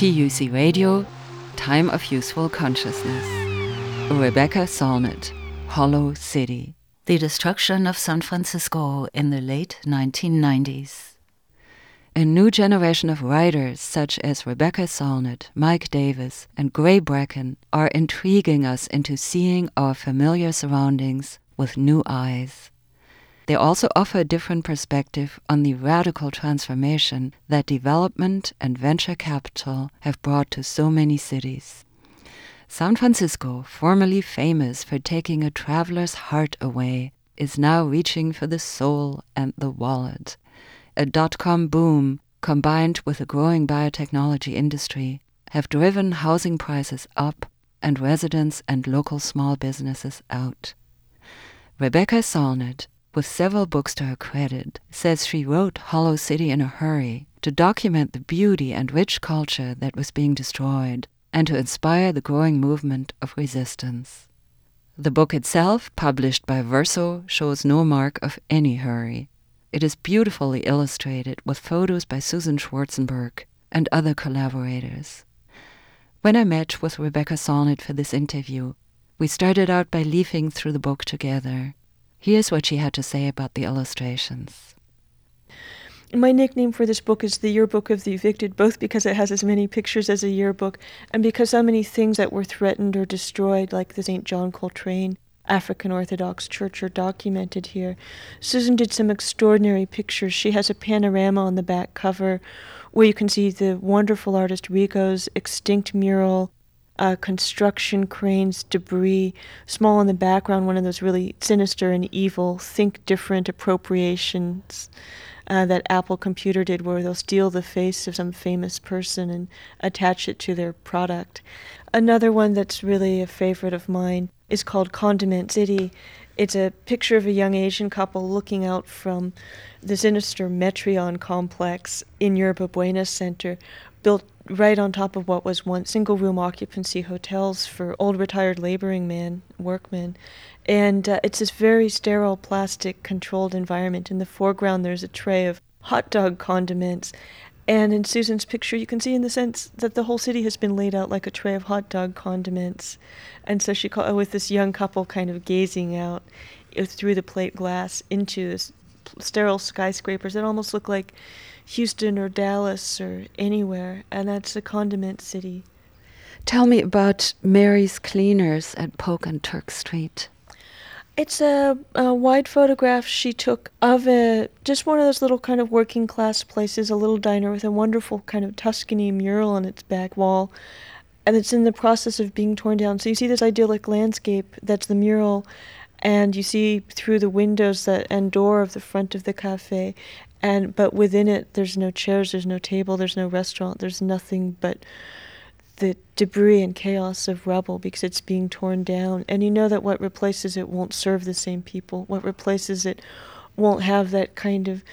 TUC Radio, Time of Useful Consciousness. Rebecca Solnit, Hollow City. The destruction of San Francisco in the late 1990s. A new generation of writers such as Rebecca Solnit, Mike Davis, and Gray Brechin are intriguing us into seeing our familiar surroundings with new eyes. They also offer a different perspective on the radical transformation that development and venture capital have brought to so many cities. San Francisco, formerly famous for taking a traveler's heart away, is now reaching for the soul and the wallet. A dot com boom combined with a growing biotechnology industry have driven housing prices up and residents and local small businesses out. Rebecca Solnit with several books to her credit, says she wrote Hollow City in a hurry to document the beauty and rich culture that was being destroyed and to inspire the growing movement of resistance. The book itself, published by Verso, shows no mark of any hurry. It is beautifully illustrated with photos by Susan Schwartzenberg and other collaborators. When I met with Rebecca Solnit for this interview, we started out by leafing through the book together. Here's what she had to say about the illustrations. My nickname for this book is the Yearbook of the Evicted, both because it has as many pictures as a yearbook and because so many things that were threatened or destroyed, like the St. John Coltrane African Orthodox Church, are documented here. Susan did some extraordinary pictures. She has a panorama on the back cover where you can see the wonderful artist Rigo's extinct mural uh, construction cranes, debris, small in the background, one of those really sinister and evil, think different appropriations uh, that Apple Computer did, where they'll steal the face of some famous person and attach it to their product. Another one that's really a favorite of mine is called Condiment City. It's a picture of a young Asian couple looking out from the sinister Metreon complex in Yerba Buena Center, built right on top of what was once single room occupancy hotels for old retired laboring men, workmen. And uh, it's this very sterile, plastic controlled environment. In the foreground, there's a tray of hot dog condiments. And in Susan's picture, you can see in the sense that the whole city has been laid out like a tray of hot dog condiments. And so she called with this young couple kind of gazing out uh, through the plate glass into this sterile skyscrapers that almost look like Houston or Dallas or anywhere, and that's a condiment city. Tell me about Mary's Cleaners at Polk and Turk Street. It's a, a, wide photograph she took of a just one of those little kind of working class places, a little diner with a wonderful kind of Tuscany mural on its back wall, and it's in the process of being torn down. So you see this idyllic landscape that's the mural, and you see through the windows that and door of the front of the cafe, and but within it there's no chairs there's no table there's no restaurant there's nothing but the debris and chaos of rubble because it's being torn down. And you know that what replaces it won't serve the same people. What replaces it won't have that kind of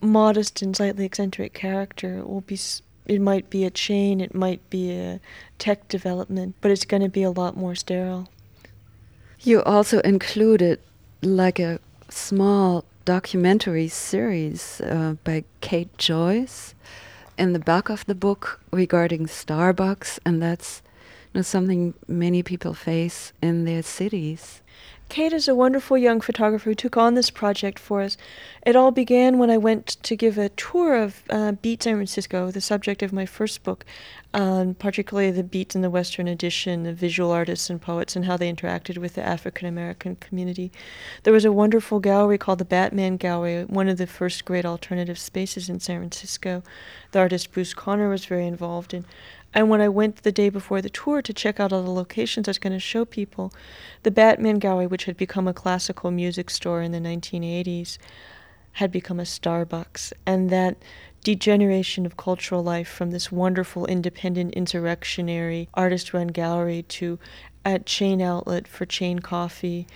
modest and slightly eccentric character. It will be it might be a chain it might be a tech development but it's going to be a lot more sterile you also included like a small documentary series uh, by Kate Joyce in the back of the book regarding Starbucks, and that's you know, something many people face in their cities. Kate is a wonderful young photographer who took on this project for us. It all began when I went to give a tour of uh, Beat San Francisco, the subject of my first book, um, particularly the Beat in the Western Addition, the visual artists and poets, and how they interacted with the African American community. There was a wonderful gallery called the Batman Gallery, one of the first great alternative spaces in San Francisco. The artist Bruce Conner was very involved in. And when I went the day before the tour to check out all the locations I was going to show people, the Batman Gallery, which had become a classical music store in the 1980s, had become a Starbucks. And that degeneration of cultural life from this wonderful independent insurrectionary artist run gallery to a chain outlet for chain coffee,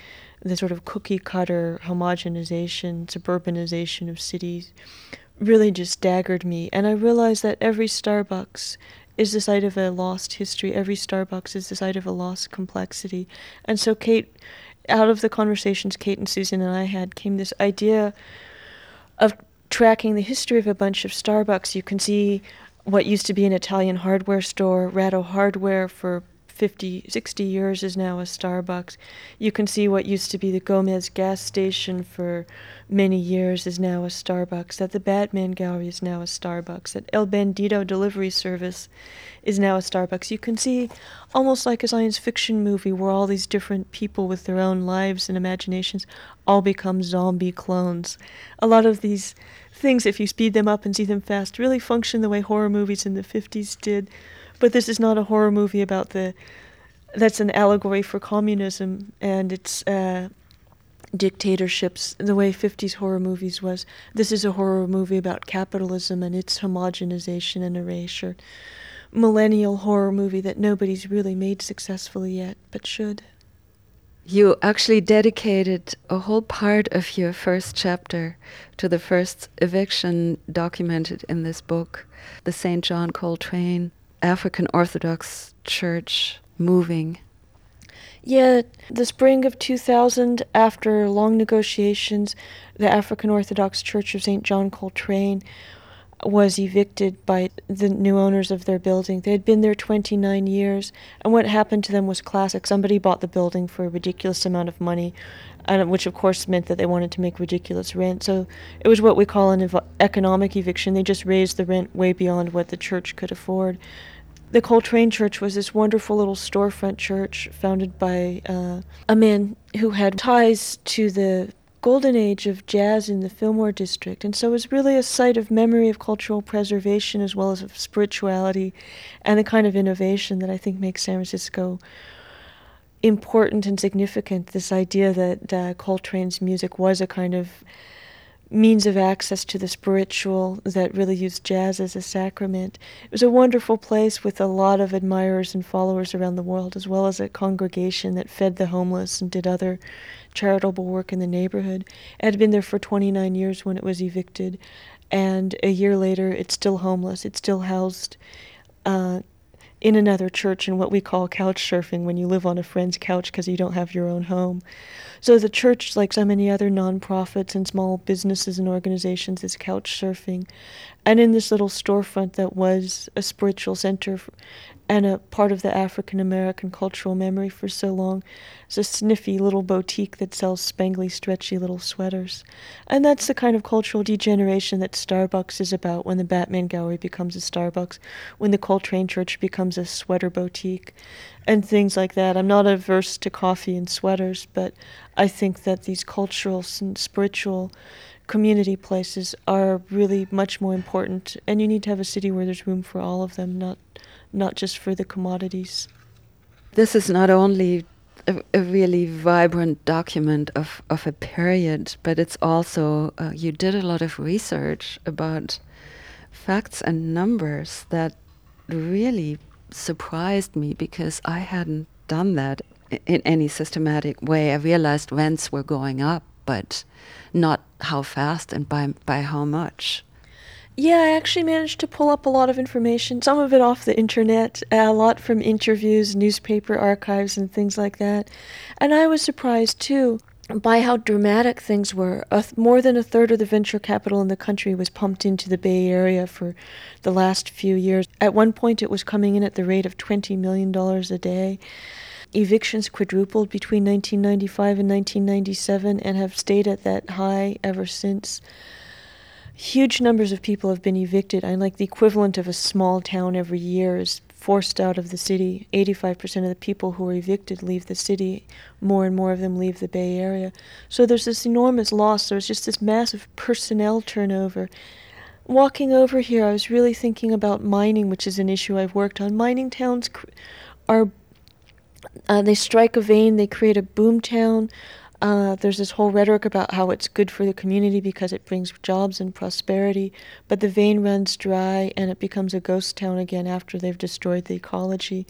the sort of cookie cutter homogenization, suburbanization of cities really just staggered me. And I realized that every Starbucks is the site of a lost history. Every Starbucks is the site of a lost complexity. And so, Kate, out of the conversations Kate and Susan and I had, came this idea of tracking the history of a bunch of Starbucks. You can see what used to be an Italian hardware store, Ratto Hardware, for 50, 60 years is now a Starbucks. You can see what used to be the Gomez gas station for many years is now a Starbucks. That the Batman Gallery is now a Starbucks. That El Bandito delivery service is now a Starbucks. You can see almost like a science fiction movie where all these different people with their own lives and imaginations all become zombie clones. A lot of these things, if you speed them up and see them fast, really function the way horror movies in the 50s did but this is not a horror movie about the. That's an allegory for communism and its uh, dictatorships, the way 50s horror movies was. This is a horror movie about capitalism and its homogenization and erasure. Millennial horror movie that nobody's really made successfully yet, but should. You actually dedicated a whole part of your first chapter to the first eviction documented in this book, the St. John Coltrane African Orthodox Church moving? Yeah, the spring of 2000, after long negotiations, the African Orthodox Church of St. John Coltrane was evicted by the new owners of their building. They had been there 29 years, and what happened to them was classic. Somebody bought the building for a ridiculous amount of money, and which of course meant that they wanted to make ridiculous rent. So it was what we call an ev- economic eviction. They just raised the rent way beyond what the church could afford the Coltrane Church was this wonderful little storefront church founded by uh, a man who had ties to the golden age of jazz in the Fillmore district. And so it was really a site of memory of cultural preservation as well as of spirituality and the kind of innovation that I think makes San Francisco important and significant. This idea that uh, Coltrane's music was a kind of means of access to the spiritual that really used jazz as a sacrament. It was a wonderful place with a lot of admirers and followers around the world, as well as a congregation that fed the homeless and did other charitable work in the neighborhood. It had been there for 29 years when it was evicted, and a year later, it's still homeless. It's still housed uh, in another church in what we call couch surfing when you live on a friend's couch because you don't have your own home. So the church, like so many other nonprofits and small businesses and organizations, is couch surfing. And in this little storefront that was a spiritual center and a part of the African American cultural memory for so long. It's a sniffy little boutique that sells spangly, stretchy little sweaters. And that's the kind of cultural degeneration that Starbucks is about when the Batman Gallery becomes a Starbucks, when the Coltrane Church becomes a sweater boutique, and things like that. I'm not averse to coffee and sweaters, but I think that these cultural and spiritual community places are really much more important, and you need to have a city where there's room for all of them, not not just for the commodities. This is not only a, a really vibrant document of, of a period, but it's also, uh, you did a lot of research about facts and numbers that really surprised me because I hadn't done that in any systematic way. I realized rents were going up, but not how fast and by, by how much. Yeah, I actually managed to pull up a lot of information, some of it off the internet, a lot from interviews, newspaper archives, and things like that. And I was surprised too by how dramatic things were. Th- more than a third of the venture capital in the country was pumped into the Bay Area for the last few years. At one point, it was coming in at the rate of $20 million a day. Evictions quadrupled between 1995 and 1997 and have stayed at that high ever since huge numbers of people have been evicted. And like the equivalent of a small town every year is forced out of the city. 85% of the people who are evicted leave the city. More and more of them leave the Bay Area. So there's this enormous loss. There's just this massive personnel turnover. Walking over here, I was really thinking about mining, which is an issue I've worked on. Mining towns are, uh, they strike a vein, they create a boom town. Uh, there's this whole rhetoric about how it's good for the community because it brings jobs and prosperity, but the vein runs dry and it becomes a ghost town again after they've destroyed the ecology.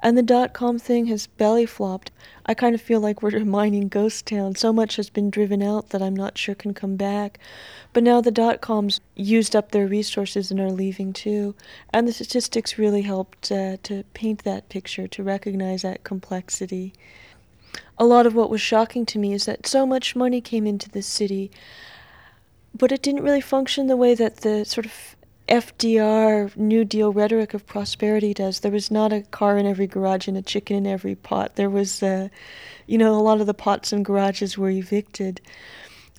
And the dot com thing has belly flopped. I kind of feel like we're mining ghost town. So much has been driven out that I'm not sure can come back. But now the dot coms used up their resources and are leaving too. And the statistics really helped uh, to paint that picture, to recognize that complexity a lot of what was shocking to me is that so much money came into the city, but it didn't really function the way that the sort of FDR New Deal rhetoric of prosperity does. There was not a car in every garage and a chicken in every pot. There was, uh, you know, a lot of the pots and garages were evicted.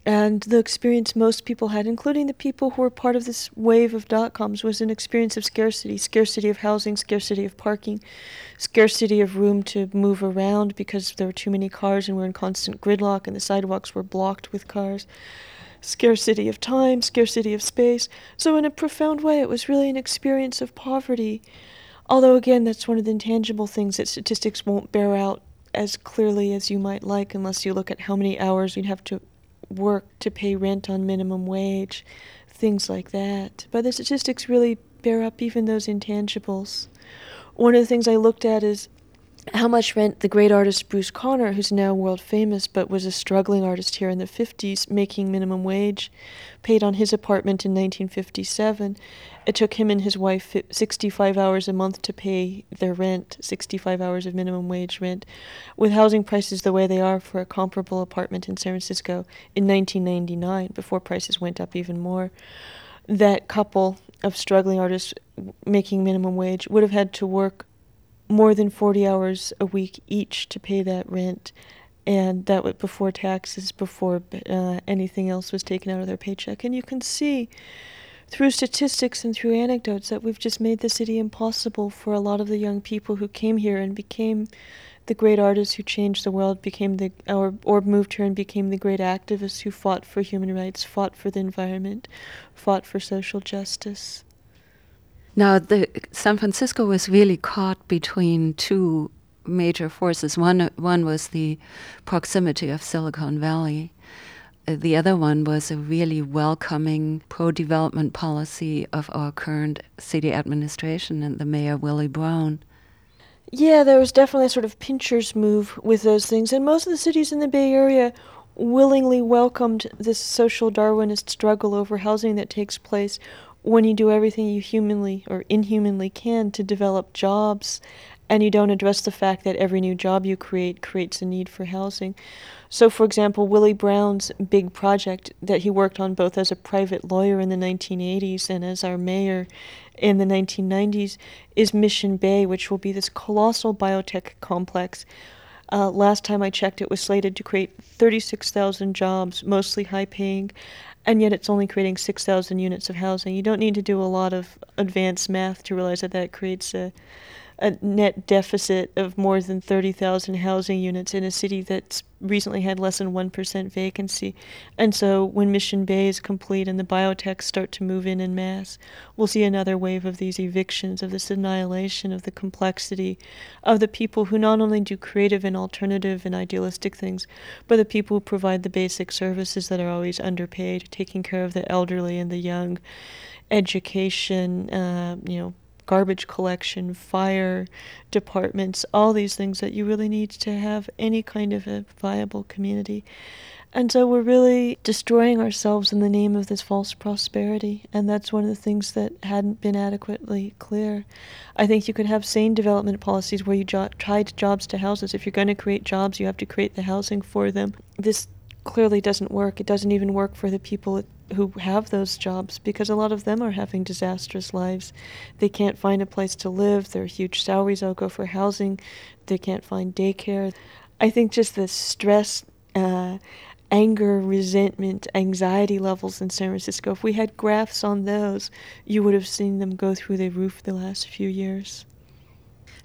And the experience most people had, including the people who were part of this wave of dot coms, was an experience of scarcity scarcity of housing, scarcity of parking, scarcity of room to move around because there were too many cars and we're in constant gridlock and the sidewalks were blocked with cars, scarcity of time, scarcity of space. So, in a profound way, it was really an experience of poverty. Although, again, that's one of the intangible things that statistics won't bear out as clearly as you might like unless you look at how many hours you'd have to work to pay rent on minimum wage, things like that. But the statistics really bear up even those intangibles. One of the things I looked at is how much rent the great artist Bruce Conner, who's now world famous but was a struggling artist here in the 50s, making minimum wage, paid on his apartment in 1957. It took him and his wife 65 hours a month to pay their rent, 65 hours of minimum wage rent. With housing prices the way they are for a comparable apartment in San Francisco in 1999, before prices went up even more, that couple of struggling artists making minimum wage would have had to work more than 40 hours a week each to pay that rent. And that was before taxes before uh, anything else was taken out of their paycheck. And you can see through statistics and through anecdotes that we've just made the city impossible for a lot of the young people who came here and became the great artists who changed the world became the or or moved here and became the great activists who fought for human rights fought for the environment fought for social justice now, the, San Francisco was really caught between two major forces. One, one was the proximity of Silicon Valley. Uh, the other one was a really welcoming pro development policy of our current city administration and the mayor, Willie Brown. Yeah, there was definitely a sort of pincher's move with those things. And most of the cities in the Bay Area willingly welcomed this social Darwinist struggle over housing that takes place when you do everything you humanly or inhumanly can to develop jobs and you don't address the fact that every new job you create creates a need for housing. So, for example, Willie Brown's big project that he worked on both as a private lawyer in the 1980s and as our mayor in the 1990s is Mission Bay, which will be this colossal biotech complex. Uh, last time I checked, it was slated to create 36,000 jobs, mostly high paying and yet it's only creating 6,000 units of housing. You don't need to do a lot of advanced math to realize that that creates a, a net deficit of more than 30,000 housing units in a city that's recently had less than 1% vacancy. And so when Mission Bay is complete and the biotechs start to move in in mass, we'll see another wave of these evictions, of this annihilation of the complexity of the people who not only do creative and alternative and idealistic things, but the people who provide the basic services that are always underpaid, taking care of the elderly and the young, education, uh, you know, garbage collection, fire departments, all these things that you really need to have any kind of a viable community. And so we're really destroying ourselves in the name of this false prosperity. And that's one of the things that hadn't been adequately clear. I think you could have sane development policies where you jo- tied jobs to houses. If you're going to create jobs, you have to create the housing for them. This clearly doesn't work. It doesn't even work for the people who have those jobs because a lot of them are having disastrous lives. They can't find a place to live. Their huge salaries all go for housing. They can't find daycare. I think just the stress, uh, anger, resentment, anxiety levels in San Francisco, if we had graphs on those, you would have seen them go through the roof the last few years.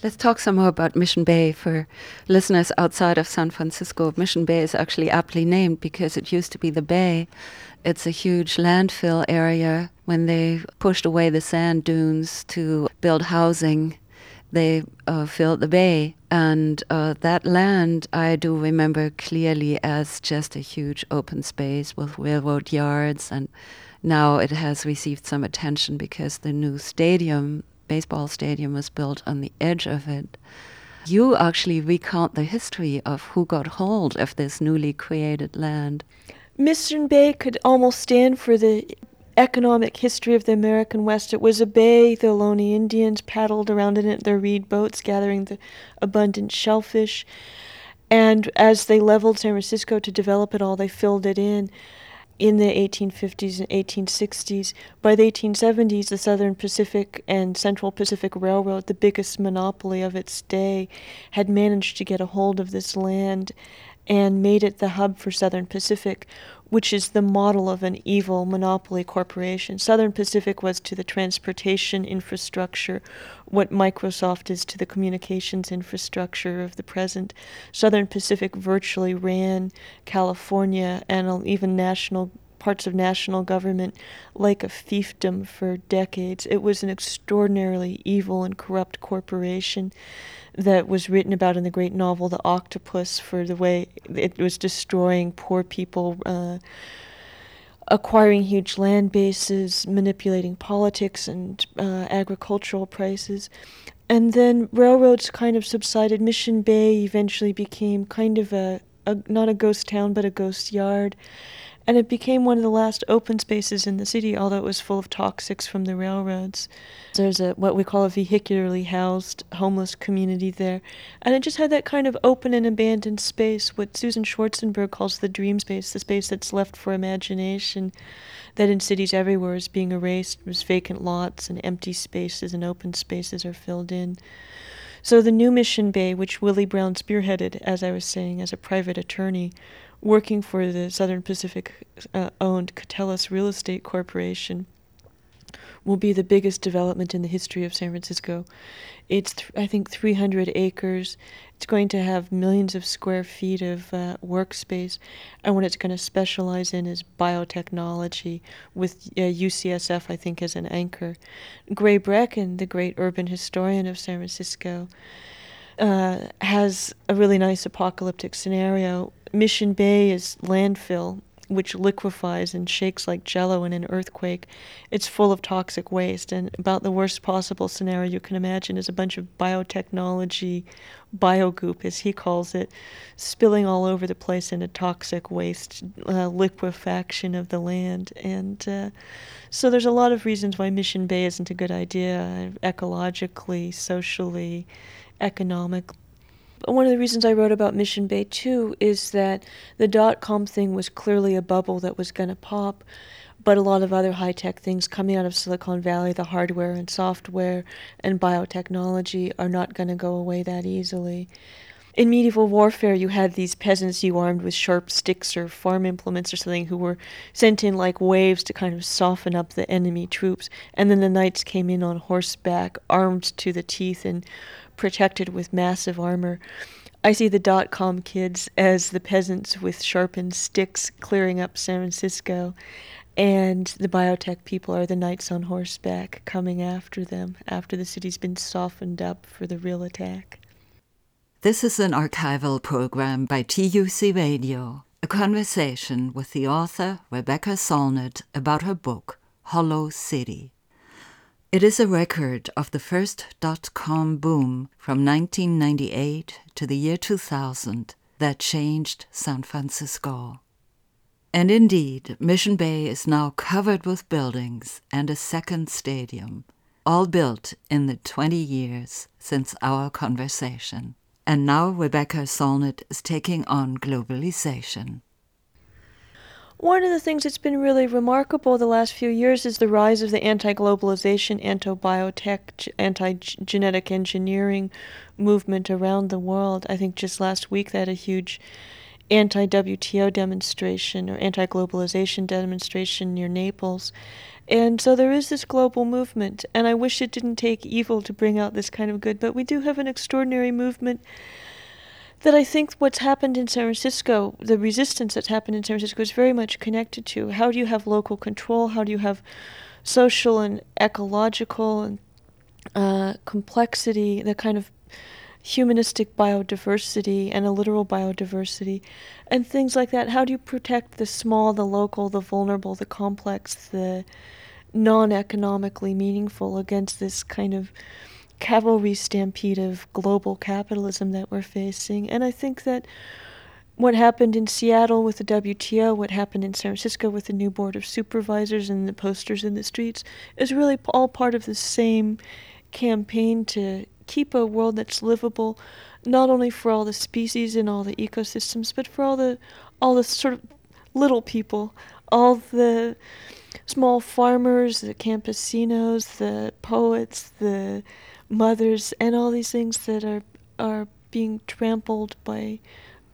Let's talk some more about Mission Bay for listeners outside of San Francisco. Mission Bay is actually aptly named because it used to be the bay. It's a huge landfill area. When they pushed away the sand dunes to build housing, they uh, filled the bay. And uh, that land I do remember clearly as just a huge open space with railroad yards. And now it has received some attention because the new stadium baseball stadium was built on the edge of it. You actually recount the history of who got hold of this newly created land. Mission Bay could almost stand for the economic history of the American West. It was a bay, the Ohlone Indians paddled around in it, their reed boats gathering the abundant shellfish. And as they leveled San Francisco to develop it all, they filled it in. In the 1850s and 1860s. By the 1870s, the Southern Pacific and Central Pacific Railroad, the biggest monopoly of its day, had managed to get a hold of this land and made it the hub for Southern Pacific, which is the model of an evil monopoly corporation. Southern Pacific was to the transportation infrastructure what Microsoft is to the communications infrastructure of the present. Southern Pacific virtually ran California and even national parts of national government like a fiefdom for decades. It was an extraordinarily evil and corrupt corporation that was written about in the great novel The Octopus for the way it was destroying poor people, uh, acquiring huge land bases, manipulating politics and uh, agricultural prices. And then railroads kind of subsided. Mission Bay eventually became kind of a, a not a ghost town, but a ghost yard and it became one of the last open spaces in the city, although it was full of toxics from the railroads. There's a what we call a vehicularly housed homeless community there, and it just had that kind of open and abandoned space, what Susan Schwartzenberg calls the dream space, the space that's left for imagination, that in cities everywhere is being erased, as vacant lots and empty spaces and open spaces are filled in. So the new Mission Bay, which Willie Brown spearheaded, as I was saying, as a private attorney, working for the Southern Pacific uh, owned Catellus Real Estate Corporation will be the biggest development in the history of San Francisco. It's, th- I think, 300 acres. It's going to have millions of square feet of uh, workspace. And what it's going to specialize in is biotechnology, with uh, UCSF, I think, as an anchor. Gray Brechin, the great urban historian of San Francisco, uh, has a really nice apocalyptic scenario Mission Bay is landfill, which liquefies and shakes like jello in an earthquake. It's full of toxic waste, and about the worst possible scenario you can imagine is a bunch of biotechnology, biogoop, as he calls it, spilling all over the place in a toxic waste uh, liquefaction of the land. And uh, so there's a lot of reasons why Mission Bay isn't a good idea, ecologically, socially, economically one of the reasons I wrote about Mission Bay too is that the dot com thing was clearly a bubble that was going to pop, but a lot of other high tech things coming out of Silicon Valley, the hardware and software and biotechnology, are not going to go away that easily. In medieval warfare, you had these peasants you armed with sharp sticks or farm implements or something who were sent in like waves to kind of soften up the enemy troops. And then the knights came in on horseback, armed to the teeth and protected with massive armor. I see the dot com kids as the peasants with sharpened sticks clearing up San Francisco, and the biotech people are the knights on horseback coming after them after the city's been softened up for the real attack. This is an archival program by TUC Radio, a conversation with the author Rebecca Solnit about her book, Hollow City. It is a record of the first dot com boom from 1998 to the year 2000 that changed San Francisco. And indeed, Mission Bay is now covered with buildings and a second stadium, all built in the 20 years since our conversation. And now Rebecca Solnit is taking on globalization. One of the things that's been really remarkable the last few years is the rise of the anti globalization, anti biotech, anti genetic engineering movement around the world. I think just last week they had a huge anti WTO demonstration or anti globalization demonstration near Naples. And so there is this global movement, and I wish it didn't take evil to bring out this kind of good, but we do have an extraordinary movement that I think what's happened in San Francisco, the resistance that's happened in San Francisco, is very much connected to how do you have local control? How do you have social and ecological and uh, complexity, the kind of humanistic biodiversity and a literal biodiversity, and things like that? How do you protect the small, the local, the vulnerable, the complex, the non economically meaningful against this kind of cavalry stampede of global capitalism that we're facing. And I think that what happened in Seattle with the WTO, what happened in San Francisco with the new board of supervisors and the posters in the streets is really all part of the same campaign to keep a world that's livable not only for all the species and all the ecosystems but for all the all the sort of little people all the small farmers, the campesinos, the poets, the mothers, and all these things that are are being trampled by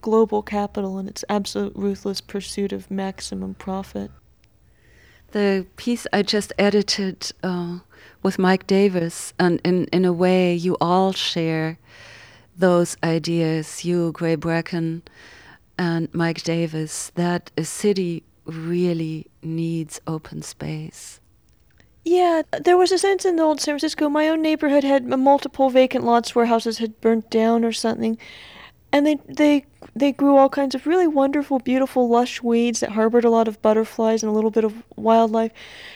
global capital and its absolute ruthless pursuit of maximum profit. The piece I just edited uh, with Mike Davis, and in, in a way, you all share those ideas, you, Gray Brechin, and Mike Davis, that a city really needs open space. Yeah, there was a sense in the old San Francisco. My own neighborhood had multiple vacant lots where houses had burnt down or something, and they they they grew all kinds of really wonderful, beautiful, lush weeds that harbored a lot of butterflies and a little bit of wildlife.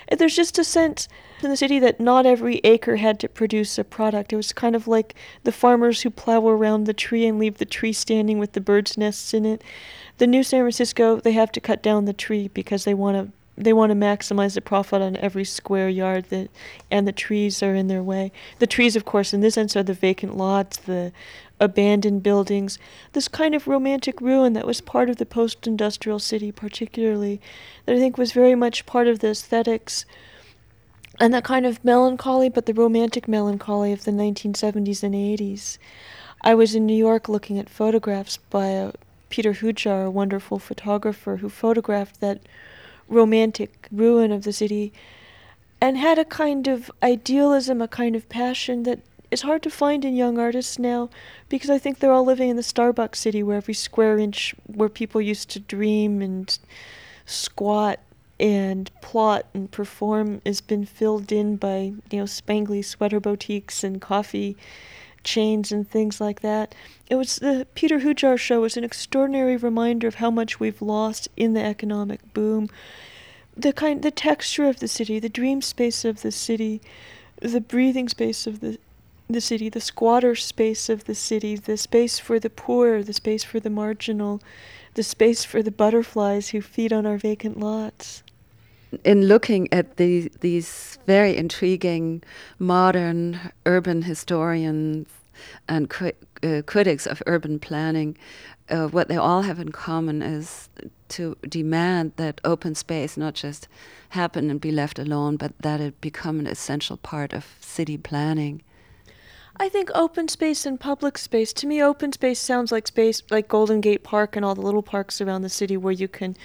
And there's just a sense in the city that not every acre had to produce a product. It was kind of like the farmers who plow around the tree and leave the tree standing with the birds' nests in it. The new San Francisco, they have to cut down the tree because they want to they want to maximize the profit on every square yard that and the trees are in their way. The trees of course in this sense are the vacant lots the abandoned buildings. This kind of romantic ruin that was part of the post-industrial city particularly that i think was very much part of the aesthetics and that kind of melancholy but the romantic melancholy of the 1970s and 80s i was in new york looking at photographs by uh, peter hujar a wonderful photographer who photographed that romantic ruin of the city and had a kind of idealism, a kind of passion that is hard to find in young artists now because I think they're all living in the Starbucks city where every square inch where people used to dream and squat and plot and perform has been filled in by, you know, spangly sweater boutiques and coffee chains and things like that. It was the Peter Hujar show was an extraordinary reminder of how much we've lost in the economic boom. The kind the texture of the city, the dream space of the city, the breathing space of the the city, the squatter space of the city, the space for the poor, the space for the marginal, the space for the butterflies who feed on our vacant lots in looking at the, these very intriguing modern urban historians and cri uh, critics of urban planning, uh, what they all have in common is to demand that open space not just happen and be left alone, but that it become an essential part of city planning. I think open space and public space. To me, open space sounds like space like Golden Gate Park and all the little parks around the city where you can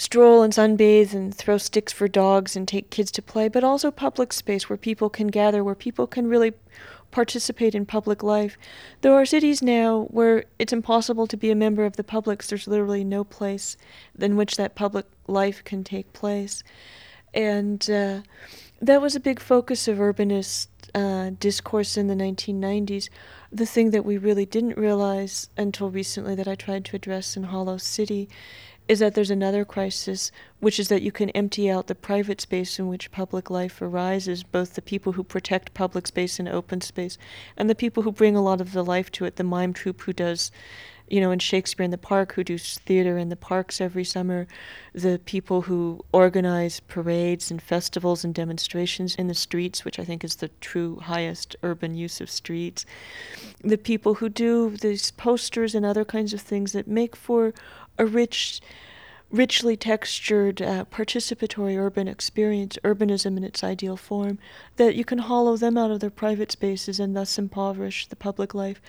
stroll and sunbathe and throw sticks for dogs and take kids to play, but also public space where people can gather, where people can really participate in public life. There are cities now where it's impossible to be a member of the public. There's literally no place in which that public life can take place. And uh, that was a big focus of urbanist uh, discourse in the 1990s. The thing that we really didn't realize until recently that I tried to address in Hollow City is that there's another crisis, which is that you can empty out the private space in which public life arises, both the people who protect public space and open space, and the people who bring a lot of the life to it, the mime troupe who does, you know, in Shakespeare in the Park, who do theater in the parks every summer, the people who organize parades and festivals and demonstrations in the streets, which I think is the true highest urban use of streets, the people who do these posters and other kinds of things that make for a rich, richly textured, uh, participatory urban experience, urbanism in its ideal form, that you can hollow them out of their private spaces and thus impoverish the public life,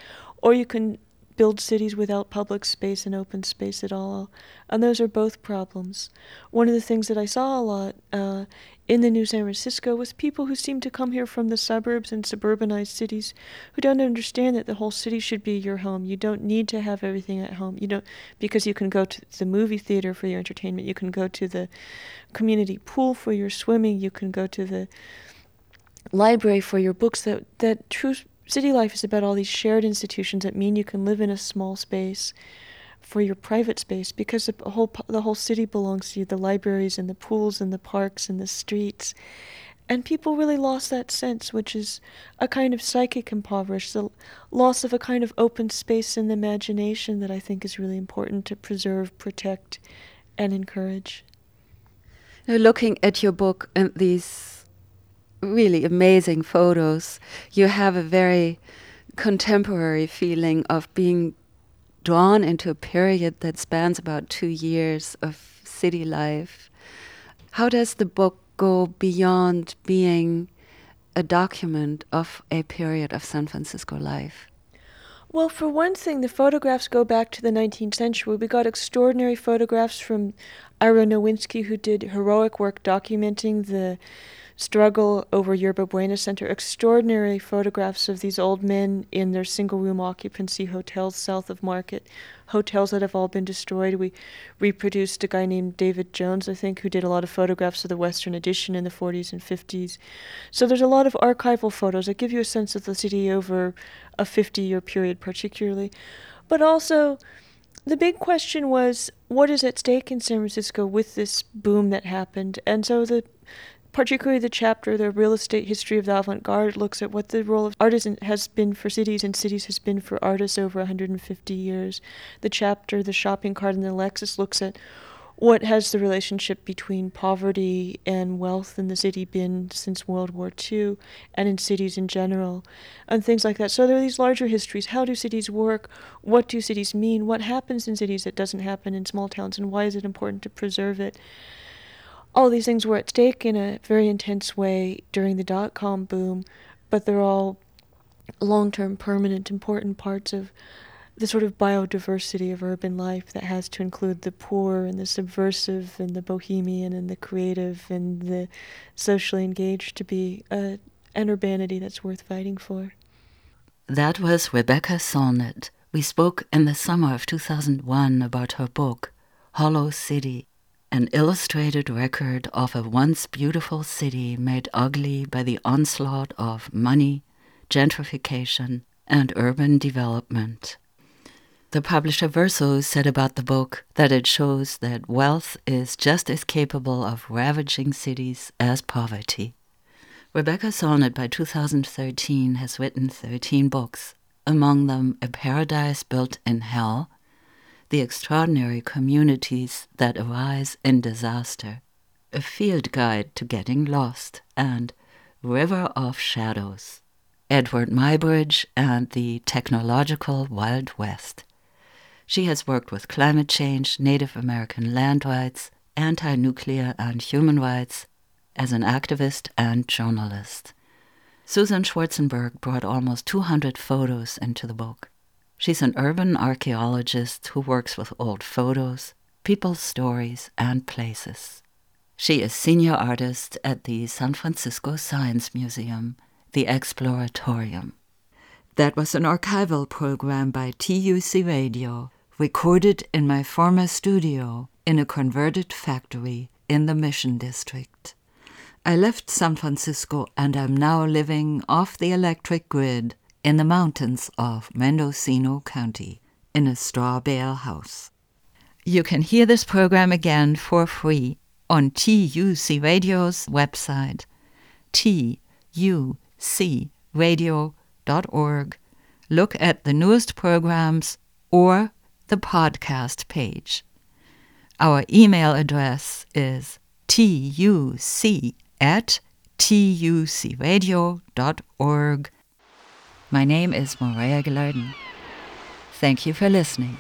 or you can build cities without public space and open space at all. And those are both problems. One of the things that I saw a lot uh, in the New San Francisco was people who seem to come here from the suburbs and suburbanized cities who don't understand that the whole city should be your home. You don't need to have everything at home. You don't because you can go to the movie theater for your entertainment. You can go to the community pool for your swimming. You can go to the library for your books that that true city life is about all these shared institutions that mean you can live in a small space for your private space because the whole the whole city belongs to you the libraries and the pools and the parks and the streets and people really lost that sense which is a kind of psychic impoverished the loss of a kind of open space in the imagination that i think is really important to preserve protect and encourage now looking at your book and these really amazing photos. You have a very contemporary feeling of being drawn into a period that spans about two years of city life. How does the book go beyond being a document of a period of San Francisco life? Well, for one thing, the photographs go back to the 19th century. We got extraordinary photographs from Ira Nowinski, who did heroic work documenting the struggle over Yerba Buena Center. Extraordinary photographs of these old men in their single room occupancy hotels south of Market, hotels that have all been destroyed. We reproduced a guy named David Jones, I think, who did a lot of photographs of the Western Addition in the 40s and 50s. So there's a lot of archival photos that give you a sense of the city over a 50 year period, particularly. But also, the big question was what is at stake in San Francisco with this boom that happened? And so the particularly the chapter the real estate history of the avant-garde looks at what the role of artists has been for cities and cities has been for artists over 150 years the chapter the shopping cart and the lexus looks at what has the relationship between poverty and wealth in the city been since World War II and in cities in general, and things like that. So there are these larger histories. How do cities work? What do cities mean? What happens in cities that doesn't happen in small towns? And why is it important to preserve it? All these things were at stake in a very intense way during the dot com boom, but they're all long term, permanent, important parts of the sort of biodiversity of urban life that has to include the poor and the subversive and the bohemian and the creative and the socially engaged to be a, an urbanity that's worth fighting for. That was Rebecca Solnit. We spoke in the summer of 2001 about her book, Hollow City, an illustrated record of a once beautiful city made ugly by the onslaught of money, gentrification, and urban development. The publisher Verso said about the book that it shows that wealth is just as capable of ravaging cities as poverty. Rebecca Solnit by 2013 has written 13 books, among them A Paradise Built in Hell, The Extraordinary Communities That Arise in Disaster, A Field Guide to Getting Lost, and River of Shadows, Eadweard Muybridge and the Technological Wild West. She has worked with climate change, Native American land rights, anti nuclear and human rights as an activist and journalist. Susan Schwartzenberg brought almost 200 photos into the book. She's an urban archaeologist who works with old photos, people's stories, and places. She is senior artist at the San Francisco Science Museum, the Exploratorium. That was an archival program by TUC Radio recorded in my former studio in a converted factory in the Mission District. I left San Francisco and am now living off the electric grid in the mountains of Mendocino County in a straw bale house. You can hear this program again for free on TUC Radio's website, tucradio.org. Look at the newest programs or the podcast page. Our email address is tuc at tucradio.org. My name is Maria Gilardin. Thank you for listening.